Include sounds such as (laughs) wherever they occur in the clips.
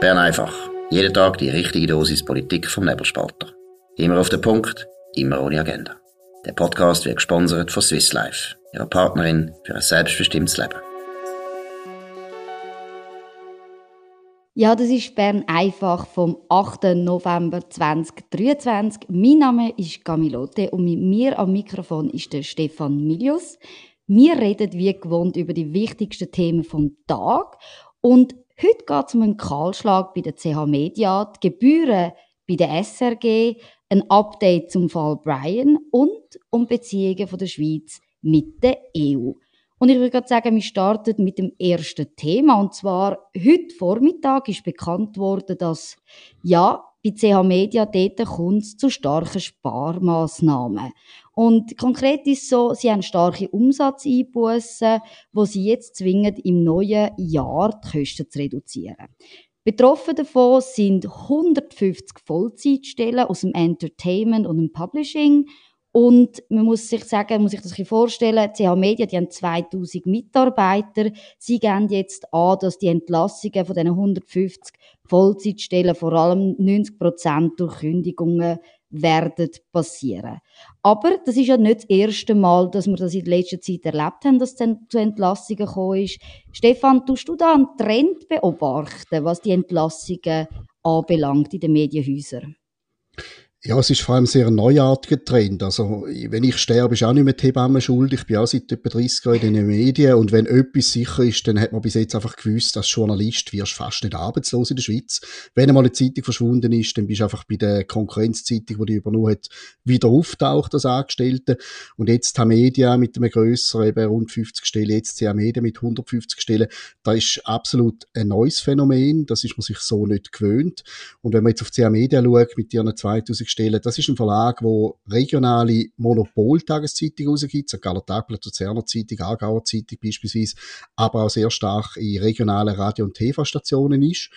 Bern einfach. Jeden Tag die richtige Dosis Politik vom Nebelspalter. Immer auf den Punkt, immer ohne Agenda. Der Podcast wird gesponsert von Swiss Life, ihrer Partnerin für ein selbstbestimmtes Leben. Ja, das ist Bern einfach vom 8. November 2023. Mein Name ist Camilote und mit mir am Mikrofon ist der Stefan Milius. Wir reden wie gewohnt über die wichtigsten Themen vom Tag und heute geht es um einen Kahlschlag bei der CH Media, die Gebühren bei der SRG, ein Update zum Fall Brian und um Beziehungen von der Schweiz mit der EU. Und ich würde gerade sagen, wir starten mit dem ersten Thema. Und zwar, heute Vormittag ist bekannt worden, dass, ja, bei CH Media dort kommt es zu starken Sparmaßnahmen. Und konkret ist so, sie haben starke Umsatzeinbußen, wo sie jetzt zwingen, im neuen Jahr die Kosten zu reduzieren. Betroffen davon sind 150 Vollzeitstellen aus dem Entertainment und dem Publishing und man muss sich sagen, muss sich das ein vorstellen, CH Media, die haben 2000 Mitarbeiter. Sie geben jetzt an, dass die Entlassungen von diesen 150 Vollzeitstellen vor allem 90 Prozent durch Kündigungen werden passieren. Aber das ist ja nicht das erste Mal, dass wir das in letzter Zeit erlebt haben, dass es zu Entlassungen gekommen ist. Stefan, tust du da einen Trend beobachten, was die Entlassungen anbelangt in den Medienhäusern? Ja, es ist vor allem sehr ein neuartiger Trend. Also, wenn ich sterbe, ist auch nicht mehr die Hebamme schuld. Ich bin auch seit etwa 30 Jahren in den Medien. Und wenn etwas sicher ist, dann hat man bis jetzt einfach gewusst, als Journalist wirst fast nicht arbeitslos in der Schweiz. Wenn einmal eine Zeitung verschwunden ist, dann bist du einfach bei der Konkurrenzzeitung, die die übernommen hat, wieder auftaucht als Angestellte. Und jetzt haben Media mit einem grösseren, eben rund 50 Stellen, jetzt CA Media mit 150 Stellen. Da ist absolut ein neues Phänomen. Das ist man sich so nicht gewöhnt. Und wenn man jetzt auf CA Media schaut, mit ihren 2000 stellen. Das ist ein Verlag, wo regionale Monopol-Tageszeitungen rausgibt, St. Galler Tagblatt, Luzerner Zeitung, Aargauer Zeitung beispielsweise, aber auch sehr stark in regionalen Radio- und TV-Stationen ist.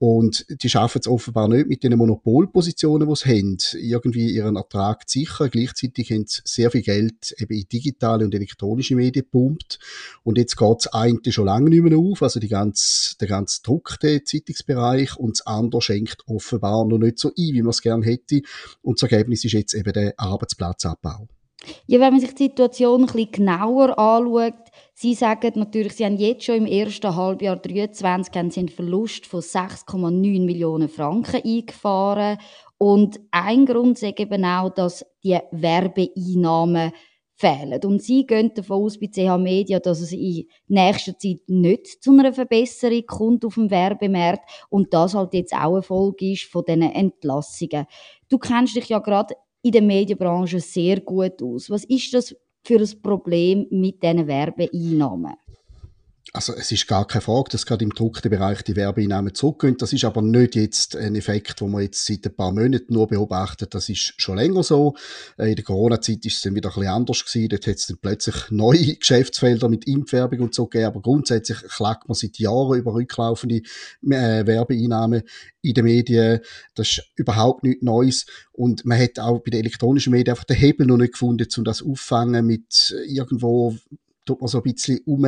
Und die schaffen es offenbar nicht mit den Monopolpositionen, die sie haben, irgendwie ihren Ertrag zu sichern. Gleichzeitig haben sie sehr viel Geld eben in digitale und elektronische Medien gepumpt. Und jetzt geht das eine schon lange nicht mehr auf, also die ganze, der ganze druckte Zeitungsbereich. Und das andere schenkt offenbar noch nicht so ein, wie man es gerne hätte. Und das Ergebnis ist jetzt eben der Arbeitsplatzabbau. Ja, wenn man sich die Situation ein bisschen genauer anschaut, Sie sagen natürlich, Sie haben jetzt schon im ersten Halbjahr 2023 einen Verlust von 6,9 Millionen Franken eingefahren. Und ein Grund ist eben auch, dass die Werbeeinnahmen fehlen. Und Sie gehen davon aus bei CH Media, dass es in nächster Zeit nicht zu einer Verbesserung kommt auf dem Werbemarkt und das halt jetzt auch eine Folge ist von diesen Entlassungen. Du kennst dich ja gerade in der Medienbranche sehr gut aus. Was ist das für ein Problem mit diesen Werbeeinnahmen? Also es ist gar keine Frage, dass gerade im gedruckten Bereich die Werbeeinnahmen zurückgehen. Das ist aber nicht jetzt ein Effekt, den man jetzt seit ein paar Monaten nur beobachtet. Das ist schon länger so. Äh, in der Corona-Zeit ist es dann wieder ein bisschen anders gewesen. Dort hat es dann plötzlich (laughs) neue Geschäftsfelder mit Impfwerbung und so gegeben. Aber grundsätzlich klagt man seit Jahren über rücklaufende äh, Werbeeinnahmen in den Medien. Das ist überhaupt nichts Neues. Und man hat auch bei den elektronischen Medien einfach den Hebel noch nicht gefunden, um das auffangen mit irgendwo tut man so ein bisschen um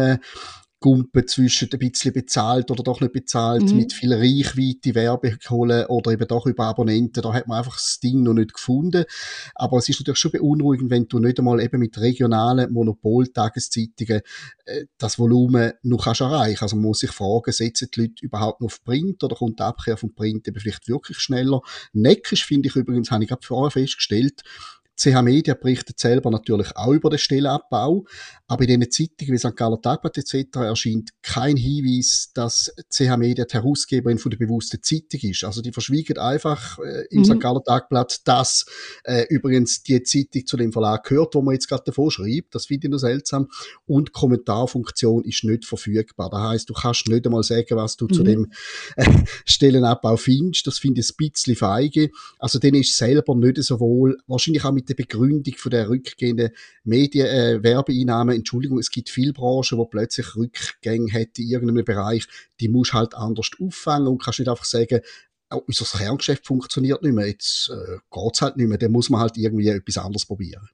Gumpen zwischen ein bisschen bezahlt oder doch nicht bezahlt, mhm. mit viel Reichweite Werbe holen oder eben doch über Abonnenten. Da hat man einfach das Ding noch nicht gefunden. Aber es ist natürlich schon beunruhigend, wenn du nicht einmal eben mit regionalen Monopol-Tageszeitungen äh, das Volumen noch kannst erreichen. Also man muss sich fragen, setzen die Leute überhaupt noch auf Print oder kommt die Abkehr vom Print eben vielleicht wirklich schneller? Neckisch finde ich übrigens, habe ich gerade vorher festgestellt, CH Media berichtet selber natürlich auch über den Stellenabbau, aber in diesen Zeitungen wie St. Galler Tagblatt etc. erscheint kein Hinweis, dass CH Media die Herausgeberin von der bewussten Zeitung ist. Also die verschwiegen einfach äh, im mhm. St. Galler Tagblatt, dass äh, übrigens die Zeitung zu dem Verlag gehört, wo man jetzt gerade davor schreibt. Das finde ich noch seltsam. Und Kommentarfunktion ist nicht verfügbar. Das heißt, du kannst nicht einmal sagen, was du mhm. zu dem äh, Stellenabbau findest. Das finde ich ein bisschen feige. Also den ist selber nicht so wohl, wahrscheinlich auch mit der Begründung von der rückgehenden Medien, äh, Werbeeinnahmen, Entschuldigung, es gibt viele Branchen, wo plötzlich Rückgänge hat in irgendeinem Bereich, die muss halt anders auffangen und kannst nicht einfach sagen, oh, unser Kerngeschäft funktioniert nicht mehr, jetzt äh, geht's halt nicht mehr, dann muss man halt irgendwie etwas anderes probieren.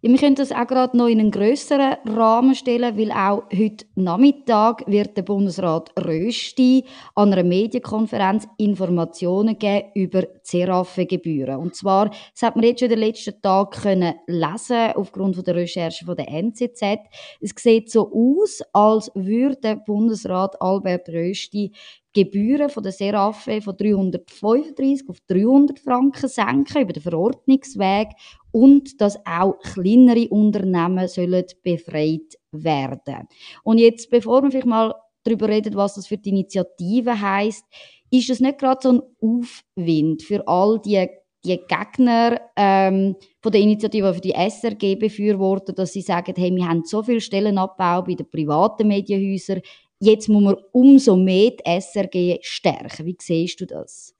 Ja, wir können das auch gerade noch in einen grösseren Rahmen stellen, weil auch heute Nachmittag wird der Bundesrat Rösti an einer Medienkonferenz Informationen geben über Seraphengebühren. Und zwar, das hat man jetzt schon den letzten Tagen können lesen aufgrund der Recherche von der NZZ. Es sieht so aus, als würde Bundesrat Albert Rösti Gebühren von der Seraphe von 335 auf 300 Franken senken über den Verordnungsweg und dass auch kleinere Unternehmen sollen befreit werden. Und jetzt, bevor wir vielleicht mal darüber reden, was das für die Initiative heißt, ist es nicht gerade so ein Aufwind für all die die Gegner ähm, von der Initiative für die SRG befürworten, dass sie sagen, hey, wir haben so viel Stellenabbau bei den privaten Medienhäusern, Jetzt muss man umso mehr die SRG stärken. Wie siehst du das?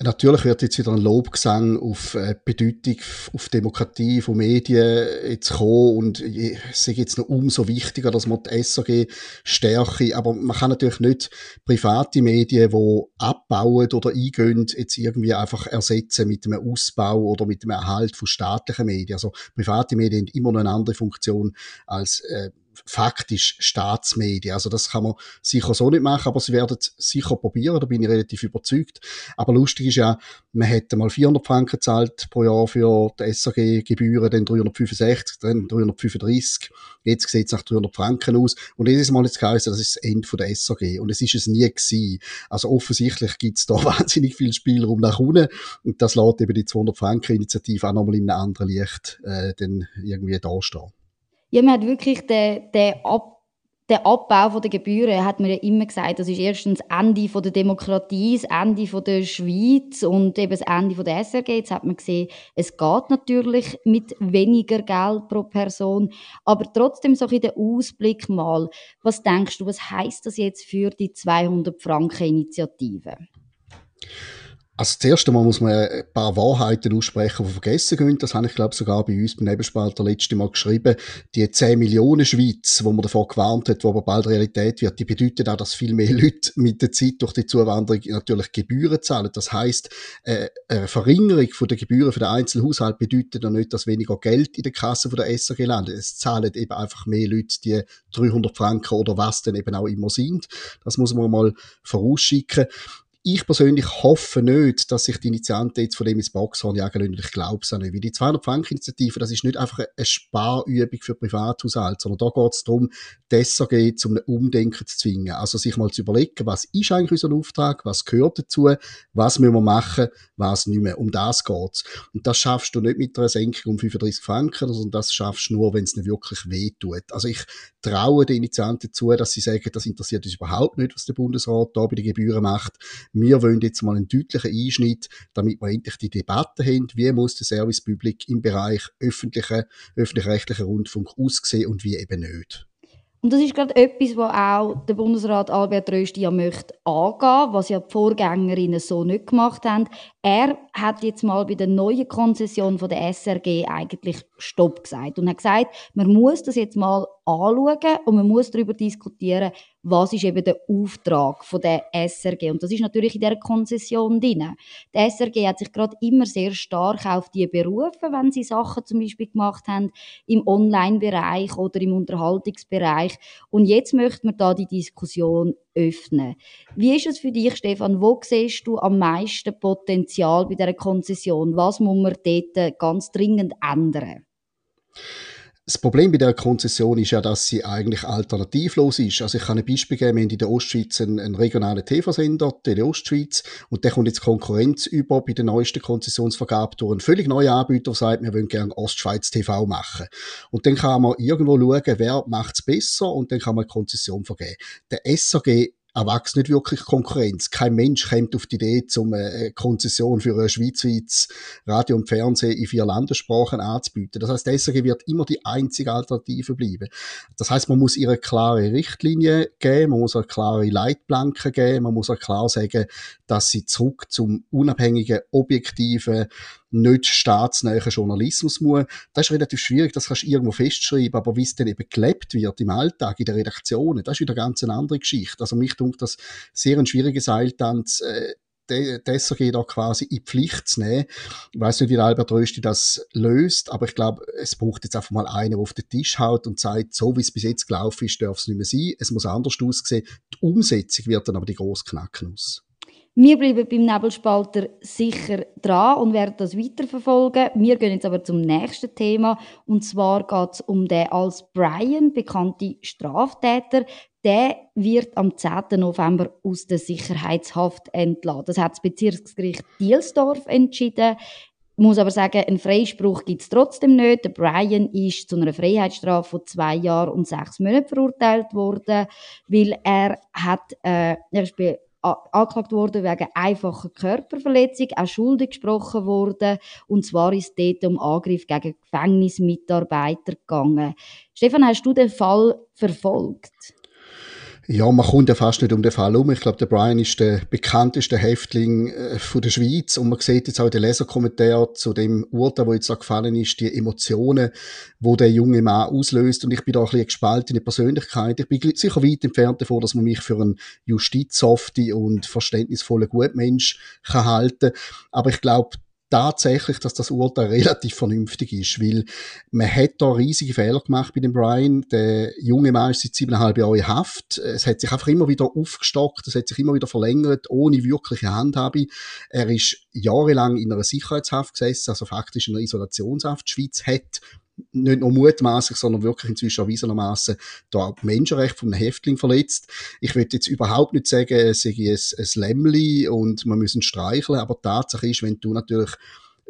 Natürlich wird jetzt wieder ein Lobgesang auf äh, Bedeutung, auf Demokratie von Medien jetzt kommen und es ist jetzt noch umso wichtiger, dass man die SRG stärke. Aber man kann natürlich nicht private Medien, die abbauen oder eingehen, jetzt irgendwie einfach ersetzen mit einem Ausbau oder mit dem Erhalt von staatlichen Medien. Also private Medien haben immer noch eine andere Funktion als äh, faktisch Staatsmedien. Also das kann man sicher so nicht machen, aber sie werden es sicher probieren, da bin ich relativ überzeugt. Aber lustig ist ja, man hätte mal 400 Franken gezahlt pro Jahr für die SAG-Gebühren, dann 365, dann 335. Jetzt sieht es nach 300 Franken aus. Und jedes Mal jetzt geheißen, das ist das Ende der SAG. Und es ist es nie gewesen. Also offensichtlich gibt es da (laughs) wahnsinnig viel Spielraum nach unten. Und das lässt eben die 200 Franken-Initiative auch nochmal in einem anderen Licht äh, dann irgendwie dastehen. Ja, man hat wirklich den, den, Ab den Abbau der Gebühren, hat man ja immer gesagt, das ist erstens das Ende der Demokratie, das Ende der Schweiz und eben das Ende der SRG. Jetzt hat man gesehen, es geht natürlich mit weniger Geld pro Person, aber trotzdem so in den Ausblick mal, was denkst du, was heißt das jetzt für die 200 Franken Initiative? Also das erste Mal muss man ein paar Wahrheiten aussprechen, die vergessen gehen. Das habe ich, glaube sogar bei uns beim Nebelspalter letzte Mal geschrieben. Die 10 Millionen Schweiz, wo man davor gewarnt hat, wo aber bald Realität wird, die bedeutet auch, dass viel mehr (laughs) Leute mit der Zeit durch die Zuwanderung natürlich Gebühren zahlen. Das heißt, äh, eine Verringerung der Gebühren für den Einzelhaushalt bedeutet ja nicht, dass weniger Geld in der Kasse der SRG landet. Es zahlen eben einfach mehr Leute die 300 Franken oder was denn eben auch immer sind. Das muss man mal vorausschicken ich persönlich hoffe nicht, dass sich die Initianten jetzt von dem ins Boxhorn jagen lassen. Ich glaube es auch nicht. Weil die 200-Franken-Initiative, das ist nicht einfach eine Sparübung für Privathaushalte, sondern da geht es darum, die SAG zum Umdenken zu zwingen. Also sich mal zu überlegen, was ist eigentlich unser Auftrag, was gehört dazu, was müssen wir machen, was nicht mehr. Um das geht's. Und das schaffst du nicht mit einer Senkung um 35 Franken, sondern das schaffst du nur, wenn es nicht wirklich weh tut. Also ich traue den Initianten zu, dass sie sagen, das interessiert uns überhaupt nicht, was der Bundesrat da bei den Gebühren macht. Wir wollen jetzt mal einen deutlichen Einschnitt, damit wir endlich die Debatte haben, wie muss der Service Public im Bereich öffentlicher, öffentlich-rechtlicher Rundfunk aussehen und wie eben nicht. Und das ist gerade etwas, was auch der Bundesrat Albert Rösti ja möchte angehen, was ja die Vorgängerinnen so nicht gemacht haben. Er hat jetzt mal bei der neuen Konzession von der SRG eigentlich Stopp gesagt und hat gesagt, man muss das jetzt mal anschauen und man muss darüber diskutieren, was ist eben der Auftrag von der SRG. Und das ist natürlich in dieser Konzession drin. Die SRG hat sich gerade immer sehr stark auf die berufen, wenn sie Sachen zum Beispiel gemacht haben im Online-Bereich oder im Unterhaltungsbereich. Und jetzt möchte man da die Diskussion öffnen. Wie ist es für dich, Stefan? Wo siehst du am meisten Potenzial bei dieser Konzession? Was muss man dort ganz dringend ändern? Das Problem bei der Konzession ist ja, dass sie eigentlich alternativlos ist. Also ich kann ein Beispiel geben, wir haben in der Ostschweiz einen, einen regionalen TV-Sender, Tele Ostschweiz, und der kommt jetzt Konkurrenz über bei der neuesten Konzessionsvergabe durch einen völlig neuen Anbieter, der sagt, wir wollen gerne Ostschweiz TV machen. Und dann kann man irgendwo schauen, wer macht es besser, und dann kann man Konzession vergeben. Der SAG erwächst nicht wirklich Konkurrenz. Kein Mensch kommt auf die Idee, zum eine Konzession für ein schweizweites Radio und Fernsehen in vier Landessprachen anzubieten. Das heißt, die wird immer die einzige Alternative bleiben. Das heißt, man muss ihr eine klare Richtlinie geben, man muss eine klare Leitplanke geben, man muss auch klar sagen, dass sie zurück zum unabhängigen, objektiven, nicht staatsnähen Journalismus muss. Das ist relativ schwierig, das kannst du irgendwo festschreiben, aber wie es dann eben gelebt wird im Alltag, in der Redaktionen, das ist wieder ganz eine andere Geschichte. Also mich denkt das sehr ein schwieriger Seiltanz, äh, SRG da quasi in Pflicht zu nehmen. Ich weiß nicht, wie Albert Rösti das löst, aber ich glaube, es braucht jetzt einfach mal einen, der auf den Tisch haut und sagt, so wie es bis jetzt gelaufen ist, darf es nicht mehr sein. Es muss anders aussehen. Die Umsetzung wird dann aber die grosse Knacknuss. Wir bleiben beim Nebelspalter sicher dran und werden das weiterverfolgen. Wir gehen jetzt aber zum nächsten Thema. Und zwar geht es um den als Brian bekannten Straftäter. Der wird am 10. November aus der Sicherheitshaft entlassen. Das hat das Bezirksgericht Dielsdorf entschieden. Ich muss aber sagen, einen Freispruch gibt es trotzdem nicht. Der Brian ist zu einer Freiheitsstrafe von zwei Jahren und sechs Monaten verurteilt worden, weil er hat, äh, er ist angeklagt worden wegen einfacher Körperverletzung, auch schuldig gesprochen worden. Und zwar ist es dort um Angriff gegen Gefängnismitarbeiter gegangen. Stefan, hast du den Fall verfolgt? Ja, man kommt ja fast nicht um den Fall um. Ich glaube, der Brian ist der bekannteste Häftling äh, von der Schweiz und man sieht jetzt auch in den Leserkommentaren zu dem Urteil, wo jetzt da gefallen ist, die Emotionen, wo der junge Mann auslöst und ich bin da ein bisschen gespaltene Persönlichkeit. Ich bin sicher weit entfernt davon, dass man mich für einen justizsoften und verständnisvollen Gutmensch kann halten. Aber ich glaube, tatsächlich, dass das Urteil (laughs) relativ vernünftig ist, weil man hat da riesige Fehler gemacht bei dem Brian. Der junge Mann ist seit siebeneinhalb Jahren in Haft. Es hat sich einfach immer wieder aufgestockt, es hat sich immer wieder verlängert, ohne wirkliche Handhabe. Er ist jahrelang in einer Sicherheitshaft gesessen, also faktisch in einer Isolationshaft. Die Schweiz hat nicht nur mutmaßlich, sondern wirklich inzwischen erwiesenermaßen da Menschenrecht von einem Häftling verletzt. Ich will jetzt überhaupt nicht sagen, es sei ein, Lämmli und man müssen streicheln, aber Tatsache ist, wenn du natürlich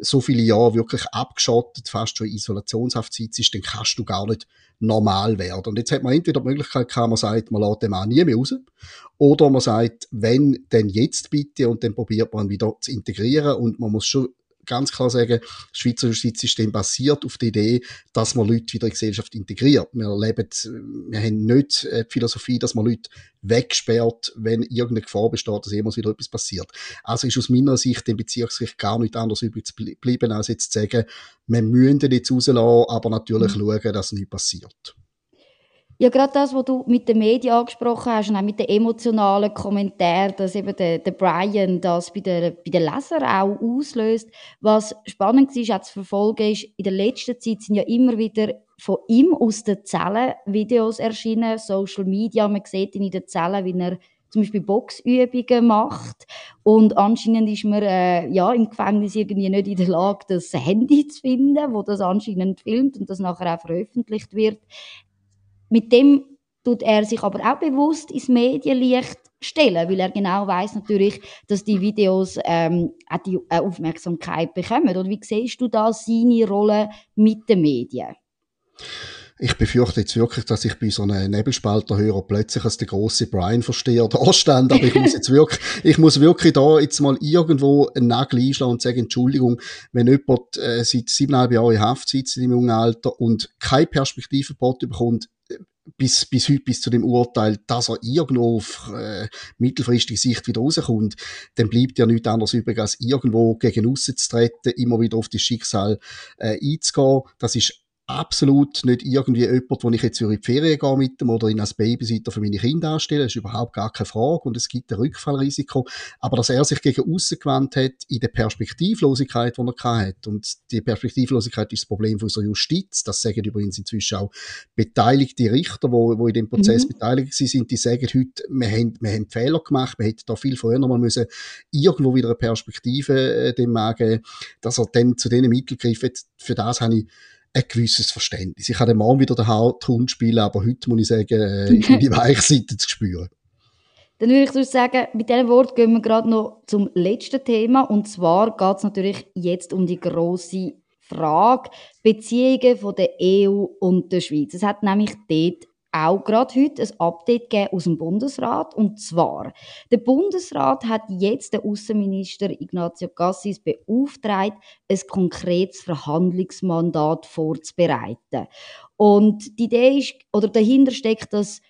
so viele Jahre wirklich abgeschottet, fast schon Isolationshaft sitzt, dann kannst du gar nicht normal werden. Und jetzt hat man entweder die Möglichkeit gehabt, man sagt, man lässt den Mann nie mehr raus, oder man sagt, wenn, dann jetzt bitte, und dann probiert man wieder zu integrieren, und man muss schon ganz klar sagen, das Schweizer Justizsystem basiert auf der Idee, dass man Leute wieder in die Gesellschaft integriert. Wir leben, wir haben nicht die Philosophie, dass man Leute wegsperrt, wenn irgendeine Gefahr besteht, dass jemals wieder etwas passiert. Also ist aus meiner Sicht dem Bezirksgericht gar nicht anders übrig zu bleiben, als jetzt zu sagen, wir müssen den jetzt rauslassen, aber natürlich mhm. schauen, dass nichts passiert. Ja, gerade das, was du mit den Medien angesprochen hast und auch mit den emotionalen Kommentaren, dass eben der, der Brian das bei den, bei den Lesern auch auslöst. Was spannend war, auch zu verfolgen, ist, in der letzten Zeit sind ja immer wieder von ihm aus den Zellen Videos erschienen, Social Media, man sieht ihn in den Zellen, wie er zum Beispiel Boxübungen macht. Und anscheinend ist man äh, ja, im Gefängnis irgendwie nicht in der Lage, das Handy zu finden, wo das anscheinend filmt und das nachher auch veröffentlicht wird. Mit dem tut er sich aber auch bewusst ins Medienlicht stellen, weil er genau weiß natürlich, dass die Videos ähm, auch die äh, Aufmerksamkeit bekommen. Oder wie siehst du da seine Rolle mit den Medien? Ich befürchte jetzt wirklich, dass ich bei so einem Nebelspalterhörer plötzlich als der große Brian Versteher da stand. Aber ich muss jetzt wirklich, ich muss wirklich da jetzt mal irgendwo einen Nagel einschlagen und sagen, Entschuldigung, wenn jemand äh, seit siebeneinhalb Jahren in Haft sitzt in dem jungen Alter und keine Perspektive bekommt, bis, bis heute, bis zu dem Urteil, dass er irgendwo auf äh, mittelfristige Sicht wieder rauskommt, dann bleibt ja nichts anderes übrig, als irgendwo gegen aussen zu treten, immer wieder auf das Schicksal äh, einzugehen. Das ist absolut nicht irgendwie jemand, wo ich jetzt in die Ferien gehe mit dem oder ihn als Babysitter für meine Kinder anstelle. Das ist überhaupt gar keine Frage und es gibt ein Rückfallrisiko. Aber dass er sich gegen aussen gewandt hat in der Perspektivlosigkeit, die er hat. Und die Perspektivlosigkeit ist das Problem von unserer Justiz. Das sagen übrigens inzwischen auch beteiligte Richter, wo, wo in dem Prozess mhm. beteiligt sind, die sagen heute, wir haben, wir haben Fehler gemacht, wir hätten da viel früher noch mal müssen irgendwo wieder eine Perspektive äh, dem geben, dass er dann zu diesen Mitteln greift. Für das habe ich ein gewisses Verständnis. Ich kann den Mann wieder den Harthund spielen, aber heute muss ich sagen, äh, ich bin die (laughs) Weichseite zu spüren. Dann würde ich sonst sagen, mit diesem Wort gehen wir gerade noch zum letzten Thema. Und zwar geht es natürlich jetzt um die große Frage Beziehungen von der EU und der Schweiz. Es hat nämlich dort auch gerade heute ein Update gegeben aus dem Bundesrat. Und zwar, der Bundesrat hat jetzt den Außenminister Ignazio Cassis beauftragt, ein konkretes Verhandlungsmandat vorzubereiten. Und die Idee ist, oder dahinter steckt, dass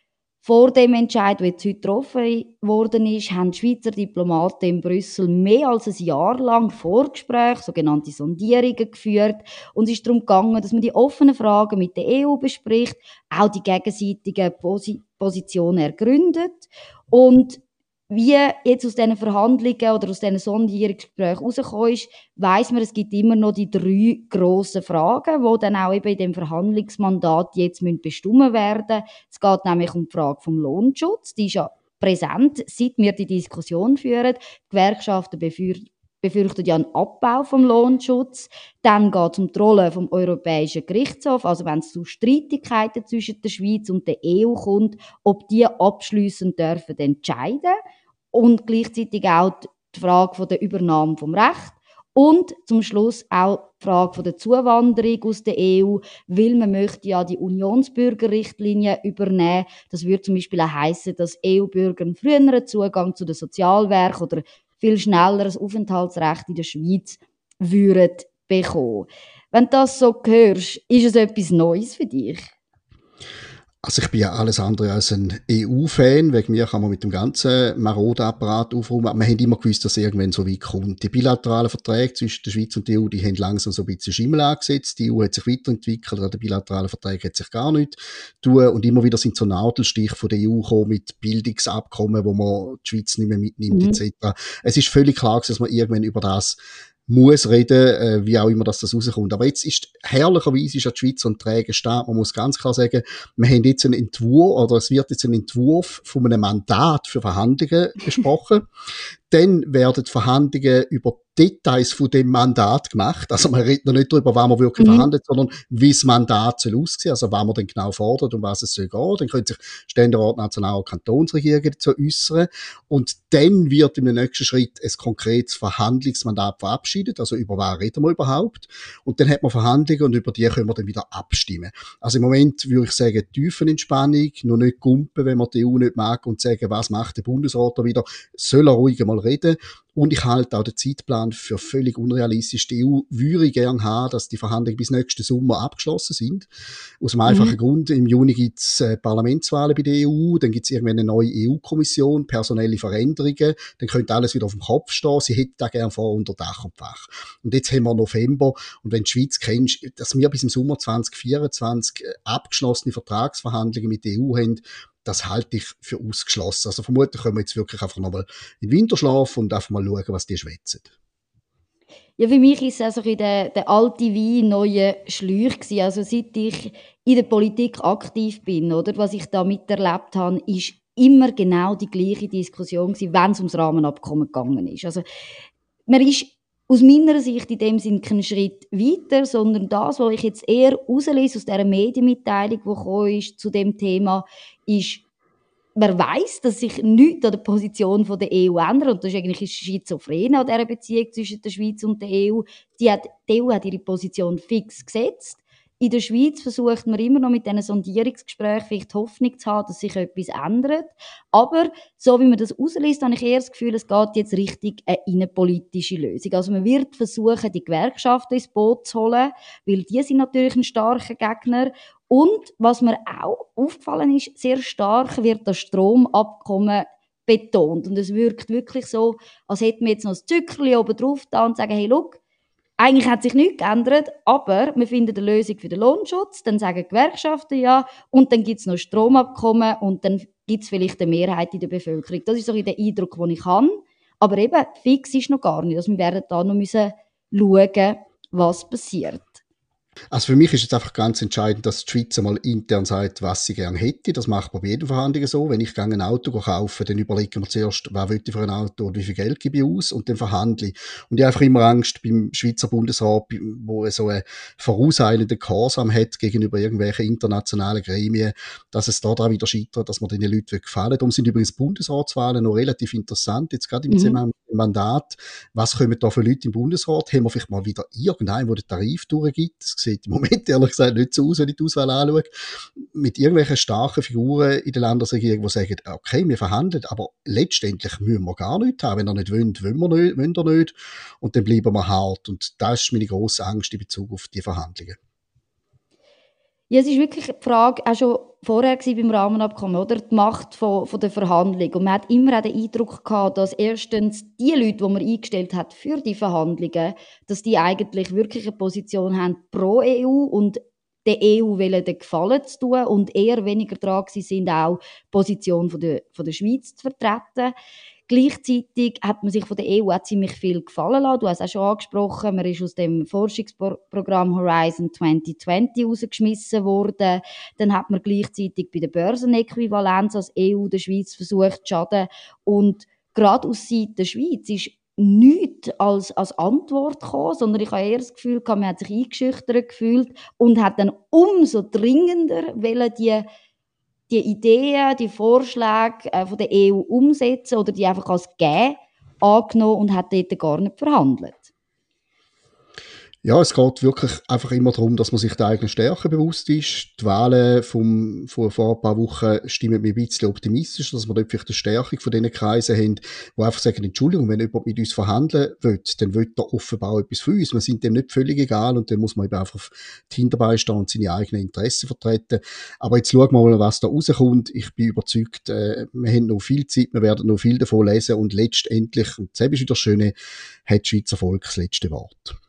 vor dem Entscheid, der jetzt heute getroffen worden ist, haben Schweizer Diplomaten in Brüssel mehr als ein Jahr lang Vorgespräche, sogenannte Sondierungen geführt. Und es ist darum gegangen, dass man die offenen Fragen mit der EU bespricht, auch die gegenseitigen Posi Positionen ergründet. Und wie jetzt aus diesen Verhandlungen oder aus diesen Sondierungsgesprächen rausgekommen ist, weiss man, es gibt immer noch die drei grossen Fragen, die dann auch eben in dem Verhandlungsmandat jetzt bestimmt werden müssen. Es geht nämlich um die Frage vom Lohnschutz. Die ist ja präsent, seit wir die Diskussion führen. Die Gewerkschaften befürchten ja einen Abbau vom Lohnschutz. Dann geht es um die Rolle vom Europäischen Gerichtshof, also wenn es zu Streitigkeiten zwischen der Schweiz und der EU kommt, ob die abschließend dürfen entscheiden und gleichzeitig auch die Frage von der Übernahme vom Recht und zum Schluss auch die Frage von der Zuwanderung aus der EU, weil man möchte ja die Unionsbürgerrichtlinie übernehmen. Das würde zum Beispiel auch heißen, dass EU-Bürger einen früheren Zugang zu den Sozialwerken oder viel schnelleres Aufenthaltsrecht in der Schweiz würden bekommen. Wenn du das so hörst, ist es etwas Neues für dich? Also ich bin ja alles andere als ein EU-Fan. Wegen mir kann man mit dem ganzen Marodapparat aufräumen. Aber wir haben immer gewusst, dass irgendwann so weit kommt. Die bilateralen Verträge zwischen der Schweiz und der EU, die haben langsam so ein bisschen Schimmel angesetzt. Die EU hat sich weiterentwickelt, an den bilateralen Verträgen hat sich gar nichts tun. Und immer wieder sind so Nadelstiche von der EU gekommen mit Bildungsabkommen, wo man die Schweiz nicht mehr mitnimmt, mhm. etc. Es ist völlig klar, dass man irgendwann über das muss reden, äh, wie auch immer dass das rauskommt. Aber jetzt ist, herrlicherweise ist ja die Schweiz ein träger Staat. Man muss ganz klar sagen, wir haben jetzt einen Entwurf, oder es wird jetzt ein Entwurf von einem Mandat für Verhandlungen (laughs) besprochen. Dann werden Verhandlungen über Details von dem Mandat gemacht. Also man redet noch nicht darüber, was man wirklich mhm. verhandelt, sondern wie das Mandat soll aussehen, also was man denn genau fordert und was es soll gehen. Dann können sich Ständerat, National- und Kantonsregierungen dazu äußern. Und dann wird im nächsten Schritt ein konkretes Verhandlungsmandat verabschiedet, also über was reden wir überhaupt. Und dann hat man Verhandlungen und über die können wir dann wieder abstimmen. Also im Moment würde ich sagen, Tiefenentspannung, noch nicht gumpen, wenn man die EU nicht mag und sagen, was macht der Bundesrat da wieder, soll er ruhig mal reden. Und ich halte auch den Zeitplan für völlig unrealistisch. Die EU würde gerne haben, dass die Verhandlungen bis nächsten Sommer abgeschlossen sind. Aus dem einfachen mhm. Grund, im Juni gibt es äh, Parlamentswahlen bei der EU, dann gibt es irgendwann eine neue EU-Kommission, personelle Veränderungen, dann könnte alles wieder auf dem Kopf stehen. Sie hätte da gerne vor unter Dach und Fach. Und jetzt haben wir November und wenn du die Schweiz kennst, dass wir bis im Sommer 2024 äh, abgeschlossene Vertragsverhandlungen mit der EU haben, das halte ich für ausgeschlossen. Also vermutlich können wir jetzt wirklich einfach nochmal in den Winterschlaf und einfach mal schauen, was die schwätzen. Ja, für mich ist es also der, der alte Wein neue gewesen. Also seit ich in der Politik aktiv bin, oder, was ich da miterlebt habe, ist immer genau die gleiche Diskussion gewesen, wenn es ums Rahmenabkommen gegangen ist. Also man ist aus meiner Sicht in dem Sinne keinen Schritt weiter, sondern das, was ich jetzt eher rauslese aus dieser Medienmitteilung, die ist zu dem Thema, ist, man weiß, dass sich nichts an der Position der EU ändert. Und das ist eigentlich schizophren an dieser Beziehung zwischen der Schweiz und der EU. Die, hat, die EU hat ihre Position fix gesetzt. In der Schweiz versucht man immer noch mit diesen Sondierungsgesprächen vielleicht Hoffnung zu haben, dass sich etwas ändert. Aber so wie man das ausliest, habe ich eher das Gefühl, es geht jetzt richtig eine innenpolitische Lösung. Also man wird versuchen, die Gewerkschaften ins Boot zu holen, weil die sind natürlich ein starker Gegner. Und was mir auch aufgefallen ist, sehr stark wird das Stromabkommen betont. Und es wirkt wirklich so, als hätten wir jetzt noch ein Zückerchen oben drauf da und sagen, hey, look, eigentlich hat sich nichts geändert, aber wir finden eine Lösung für den Lohnschutz, dann sagen die Gewerkschaften ja, und dann gibt es noch Stromabkommen und dann gibt es vielleicht eine Mehrheit in der Bevölkerung. Das ist so der Eindruck, den ich habe. Aber eben, fix ist noch gar nicht. Also wir werden da noch müssen schauen, was passiert. Also für mich ist es einfach ganz entscheidend, dass die Schweiz einmal intern sagt, was sie gerne hätte. Das macht man bei jeder Verhandlung so. Wenn ich ein Auto kaufe, dann überlegen wir zuerst, was will ich für ein Auto und wie viel Geld gebe ich aus und dann verhandle ich. Und ich habe einfach immer Angst beim Schweizer Bundesrat, wo er so einen vorauseilenden Gehorsam hat gegenüber irgendwelchen internationalen Gremien, dass es da wieder scheitert, dass man den Leuten gefallen Darum sind übrigens Bundesratswahlen noch relativ interessant, jetzt gerade im mhm. Zusammenhang Mandat. Was kommen da für Leute im Bundesrat? Haben wir vielleicht mal wieder irgendeinen, der den Tarif durchgibt? Das sieht im Moment (laughs) ehrlich gesagt nicht so aus, wenn ich die Auswahl anschaue, mit irgendwelchen starken Figuren in der Landesregierung, die sagen, okay, wir verhandeln, aber letztendlich müssen wir gar nichts haben. Wenn er nicht will, wollen wir nicht, wollen wir nicht. Und dann bleiben wir hart. Und das ist meine grosse Angst in Bezug auf die Verhandlungen. Ja, es ist wirklich die Frage, auch schon vorher beim Rahmenabkommen, oder? Die Macht von, von der Verhandlung. Und man hat immer auch den Eindruck gehabt, dass erstens die Leute, die man eingestellt hat für die Verhandlungen, dass die eigentlich wirklich eine Position haben pro EU und der EU wollen den Gefallen zu tun und eher weniger dran sind, auch die Position von der, von der Schweiz zu vertreten. Gleichzeitig hat man sich von der EU auch ziemlich viel gefallen lassen. Du hast es auch schon angesprochen, man ist aus dem Forschungsprogramm Horizon 2020 rausgeschmissen worden. Dann hat man gleichzeitig bei der Börsenäquivalenz als EU der Schweiz versucht zu schaden. Und gerade aus Seite der Schweiz ist nichts als, als Antwort gekommen, sondern ich habe eher das Gefühl, man hat sich eingeschüchtert gefühlt und hat dann umso dringender die die Ideen, die Vorschläge äh, von der EU umsetzen oder die einfach als gegeben angenommen und hat dort gar nicht verhandelt. Ja, es geht wirklich einfach immer darum, dass man sich der eigenen Stärken bewusst ist. Die Wahlen vom, von vor ein paar Wochen stimmen mir ein bisschen optimistisch, dass wir dort vielleicht eine Stärkung von diesen Kreisen haben, die einfach sagen, Entschuldigung, wenn jemand mit uns verhandeln will, dann will er offenbar etwas für uns. Wir sind dem nicht völlig egal und dann muss man eben einfach auf die Hinterbei stehen und seine eigenen Interessen vertreten. Aber jetzt schauen wir mal, was da rauskommt. Ich bin überzeugt, äh, wir haben noch viel Zeit, wir werden noch viel davon lesen und letztendlich, und das ist wieder das Schöne, hat Schweizer Volk das letzte Wort.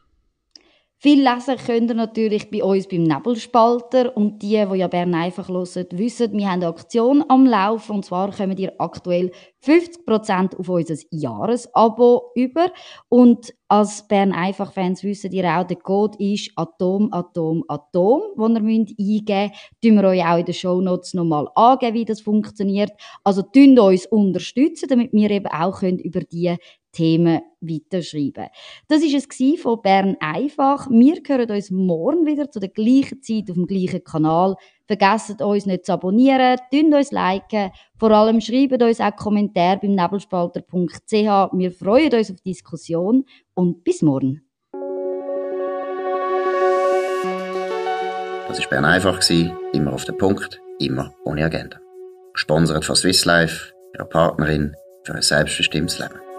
Viel lesen könnt ihr natürlich bei uns beim Nebelspalter. Und die, die ja Bern einfach hören, wissen, wir haben eine Aktion am Laufen. Und zwar kommen ihr aktuell 50% auf unser Jahresabo über. Und als Bern einfach Fans wissen ihr auch, der Code ist Atom, Atom, Atom, den ihr müsst eingeben müsst. wir euch auch in den Shownotes nochmal angeben, wie das funktioniert. Also, tun uns unterstützen, damit wir eben auch über die Themen weiterschreiben. Das war es von Bern einfach. Wir hören uns morgen wieder zu der gleichen Zeit auf dem gleichen Kanal. Vergesst uns nicht zu abonnieren, tun uns liken, vor allem schreibt uns auch Kommentare beim nebelspalter.ch. Wir freuen uns auf die Diskussion und bis morgen. Das war Bern einfach, immer auf den Punkt, immer ohne Agenda. Gesponsert von Swiss Life, ihrer Partnerin für ein selbstbestimmtes Leben.